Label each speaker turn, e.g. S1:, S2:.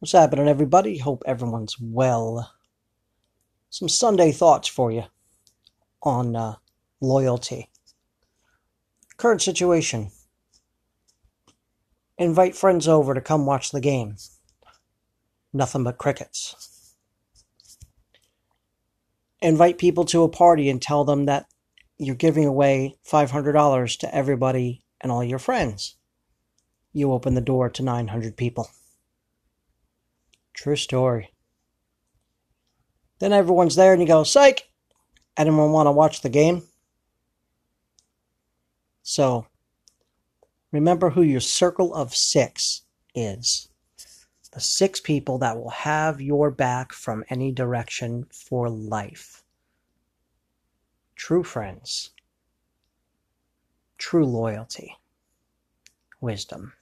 S1: What's happening, everybody? Hope everyone's well. Some Sunday thoughts for you on uh, loyalty. Current situation. Invite friends over to come watch the game. Nothing but crickets. Invite people to a party and tell them that you're giving away $500 to everybody and all your friends. You open the door to 900 people. True story. Then everyone's there and you go, psych! Anyone want to watch the game? So, remember who your circle of six is. The six people that will have your back from any direction for life. True friends. True loyalty. Wisdom.